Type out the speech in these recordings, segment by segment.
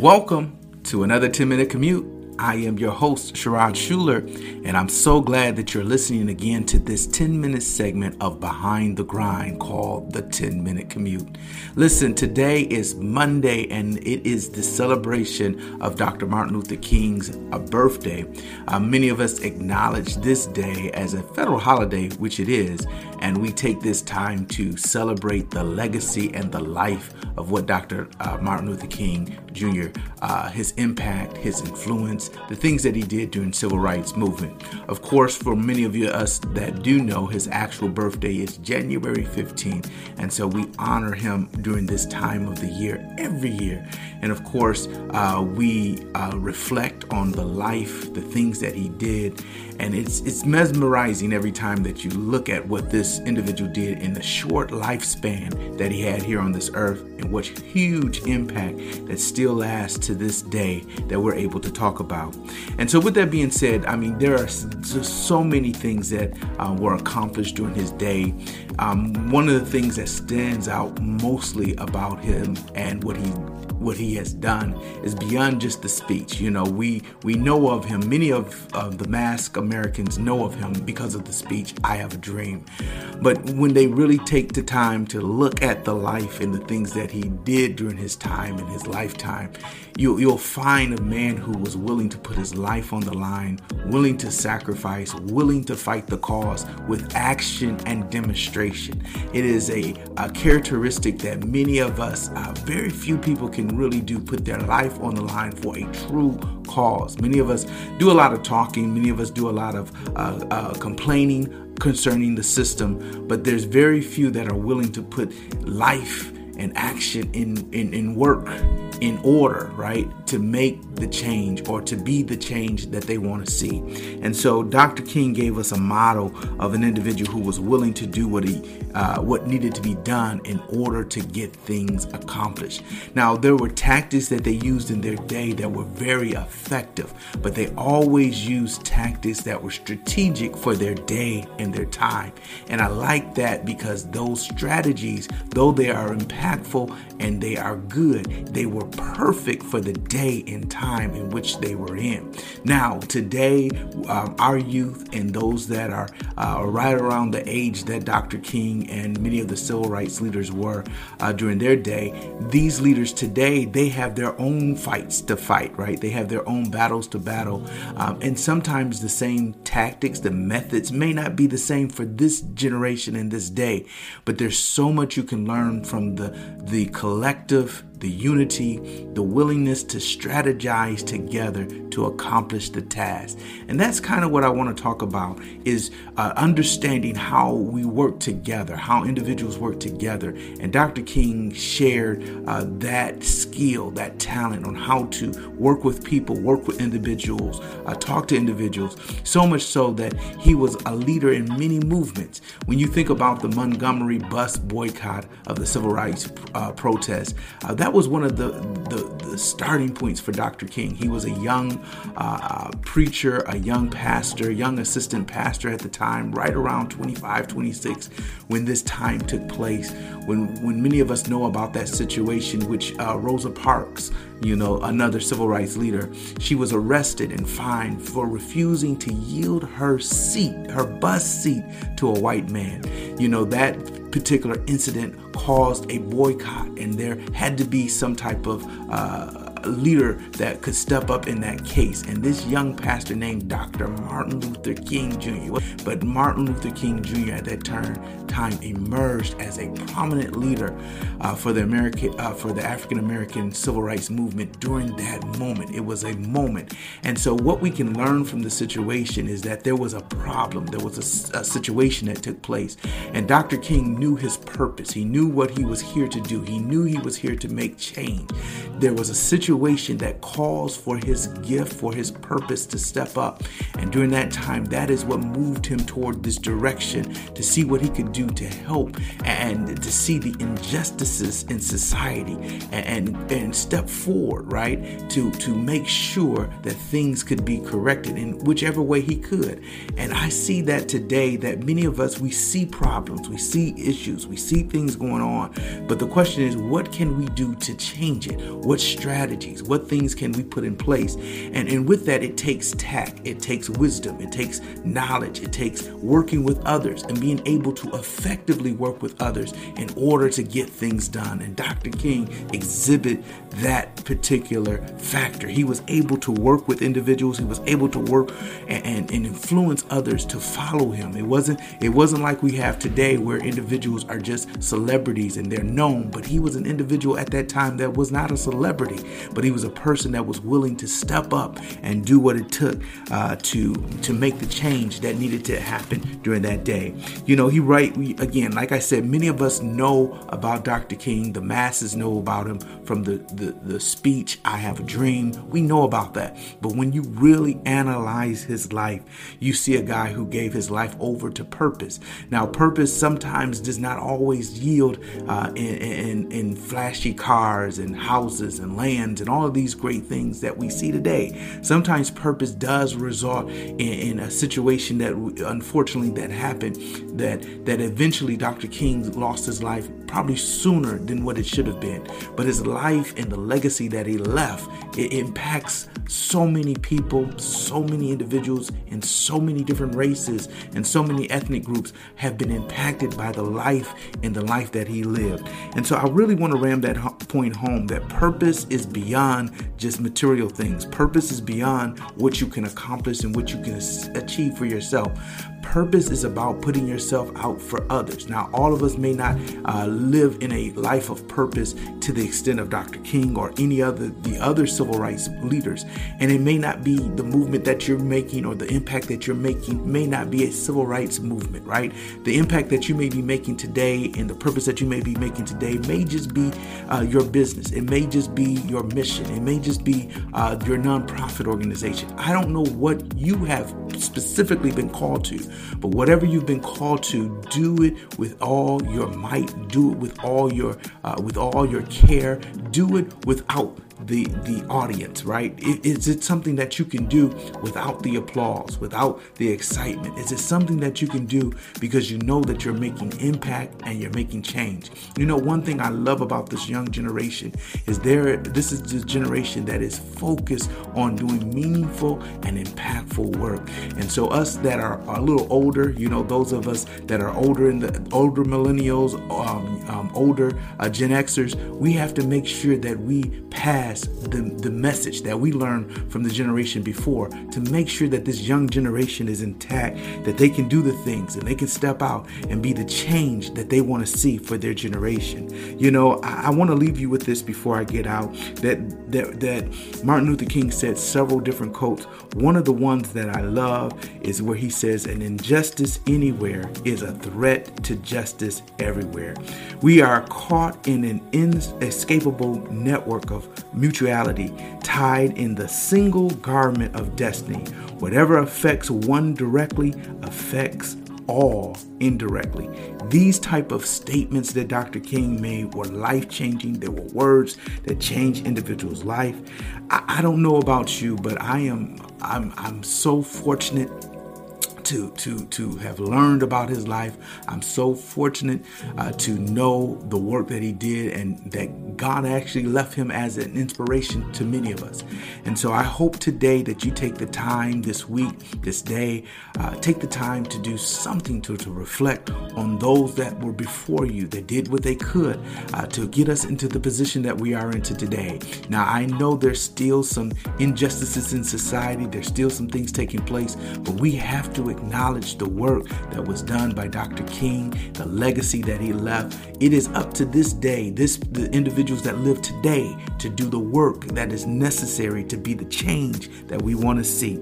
Welcome to another 10 minute commute. I am your host, Sherrod Schuler, and I'm so glad that you're listening again to this 10 minute segment of Behind the Grind called the 10 Minute Commute. Listen, today is Monday, and it is the celebration of Dr. Martin Luther King's uh, birthday. Uh, many of us acknowledge this day as a federal holiday, which it is, and we take this time to celebrate the legacy and the life of what Dr. Uh, Martin Luther King Jr., uh, his impact, his influence, the things that he did during civil rights movement. Of course, for many of you us that do know, his actual birthday is January 15th, and so we honor him during this time of the year every year. And of course, uh, we uh, reflect on the life, the things that he did, and it's it's mesmerizing every time that you look at what this individual did in the short lifespan that he had here on this earth, and what huge impact that still lasts to this day that we're able to talk about about. And so, with that being said, I mean, there are just so many things that uh, were accomplished during his day. Um, one of the things that stands out mostly about him and what he what he has done is beyond just the speech. You know, we we know of him. Many of, of the mask Americans know of him because of the speech "I Have a Dream." But when they really take the time to look at the life and the things that he did during his time and his lifetime, you, you'll find a man who was willing to put his life on the line, willing to sacrifice, willing to fight the cause with action and demonstration. It is a, a characteristic that many of us, uh, very few people can really do put their life on the line for a true cause. Many of us do a lot of talking, many of us do a lot of uh, uh, complaining concerning the system, but there's very few that are willing to put life and action in, in, in work in order, right, to make the change or to be the change that they want to see. And so Dr. King gave us a model of an individual who was willing to do what he uh, what needed to be done in order to get things accomplished. Now there were tactics that they used in their day that were very effective, but they always used tactics that were strategic for their day and their time. And I like that because those strategies, though they are impactful and they are good, they were perfect for the day and time in which they were in. Now, today, um, our youth and those that are uh, right around the age that Dr. King and many of the civil rights leaders were uh, during their day, these leaders today, they have their own fights to fight, right? They have their own battles to battle. Um, and sometimes the same tactics, the methods may not be the same for this generation and this day, but there's so much you can learn from the, the collective the unity, the willingness to strategize together to accomplish the task. And that's kind of what I want to talk about is uh, understanding how we work together, how individuals work together. And Dr. King shared uh, that skill, that talent on how to work with people, work with individuals, uh, talk to individuals, so much so that he was a leader in many movements. When you think about the Montgomery bus boycott of the civil rights uh, protest, uh, that was one of the, the, the, starting points for Dr. King. He was a young uh, preacher, a young pastor, young assistant pastor at the time, right around 25, 26, when this time took place. When, when many of us know about that situation, which uh, Rosa Parks, you know, another civil rights leader, she was arrested and fined for refusing to yield her seat, her bus seat, to a white man. You know, that particular incident caused a boycott, and there had to be some type of uh, leader that could step up in that case. And this young pastor named Dr. Martin Luther King Jr. But Martin Luther King Jr. at that turn, time emerged as a prominent leader uh, for the American uh, for the African American civil rights movement during that moment. It was a moment, and so what we can learn from the situation is that there was a problem, there was a, a situation that took place, and Dr. King knew his purpose. He knew what he was here to do. He knew he was here to make change. There was a situation situation that calls for his gift, for his purpose to step up. And during that time, that is what moved him toward this direction to see what he could do to help and to see the injustices in society and, and, and step forward, right? To, to make sure that things could be corrected in whichever way he could. And I see that today that many of us, we see problems, we see issues, we see things going on. But the question is, what can we do to change it? What strategy? Strategies? What things can we put in place? And, and with that, it takes tact, it takes wisdom, it takes knowledge, it takes working with others and being able to effectively work with others in order to get things done. And Dr. King exhibit that particular factor. He was able to work with individuals, he was able to work and, and, and influence others to follow him. It wasn't it wasn't like we have today where individuals are just celebrities and they're known, but he was an individual at that time that was not a celebrity, but he was a person that was willing to step up and do what it took uh, to to make the change that needed to happen during that day. You know, he right again, like I said, many of us know about Dr. King. The masses know about him from the the, the speech "I Have a Dream." We know about that, but when you really analyze his life, you see a guy who gave his life over to purpose. Now, purpose sometimes does not always yield uh, in, in, in flashy cars and houses and lands and all of these great things that we see today. Sometimes purpose does result in, in a situation that unfortunately that happened that that eventually Dr. King lost his life probably sooner than what it should have been. But his life and the legacy that he left, it impacts so many people, so many individuals and so many different races and so many ethnic groups have been impacted by the life and the life that he lived. And so I really want to ram that point home that purpose is beyond just material things. Purpose is beyond what you can accomplish and what you can achieve for yourself. Purpose is about putting yourself out for others. Now, all of us may not uh, live in a life of purpose to the extent of Dr. King or any other the other civil rights leaders, and it may not be the movement that you're making or the impact that you're making may not be a civil rights movement, right? The impact that you may be making today and the purpose that you may be making today may just be uh, your business. It may just be your mission. It may just be uh, your nonprofit organization. I don't know what you have specifically been called to, but whatever you've been called to, do it with all your might. Do it with all your uh, with all your care. Do it without the the audience, right? Is it something that you can do without the applause, without the excitement? Is it something that you can do because you know that you're making impact and you're making change? You know, one thing I love about this young generation is there. This is the generation that is focused on doing meaningful and impactful work. And so, us that are, a little older, you know, those of us that are older in the older millennials, um, um, older uh, Gen Xers, we have to make sure that we pass the, the message that we learned from the generation before to make sure that this young generation is intact, that they can do the things and they can step out and be the change that they want to see for their generation. You know, I, I want to leave you with this before I get out that, that, that Martin Luther King said several different quotes. One of the ones that I love is where he says, An injustice anywhere is a threat to justice everywhere. We are caught in an inescapable network of mutuality tied in the single garment of destiny. Whatever affects one directly affects all indirectly. These type of statements that Dr. King made were life-changing. They were words that changed individuals' life. I, I don't know about you, but I am I'm I'm so fortunate to to to have learned about his life. I'm so fortunate uh, to know the work that he did and that God actually left him as an inspiration to many of us. And so I hope today that you take the time this week, this day, uh, take the time to do something to, to reflect on those that were before you that did what they could uh, to get us into the position that we are into today. Now I know there's still some injustices in society. There's still some things taking place, but we have to acknowledge the work that was done by Dr. King, the legacy that he left. It is up to this day, this the individuals that live today to do the work that is necessary to be the change that we want to see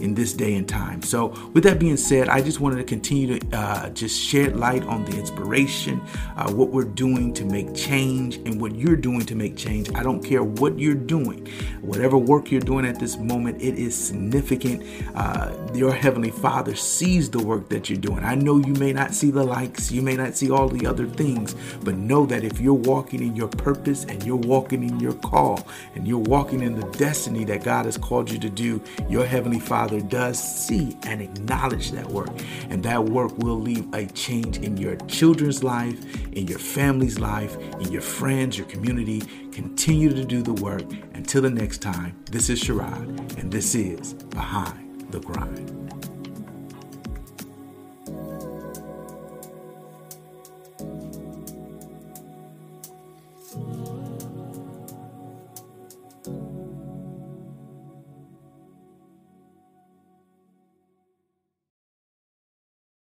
in this day and time. So, with that being said, I just wanted to continue to uh, just shed light on the inspiration, uh, what we're doing to make change, and what you're doing to make change. I don't care what you're doing, whatever work you're doing at this moment, it is significant. Uh, your Heavenly Father sees the work that you're doing. I know you may not see the likes, you may not see all the other things, but know that if you're walking in your purpose and you're walking in your call and you're walking in the destiny that God has called you to do, your Heavenly Father does see and acknowledge that work. And that work will leave a change in your children's life, in your family's life, in your friends, your community. Continue to do the work. Until the next time, this is Sherrod, and this is Behind the Grind.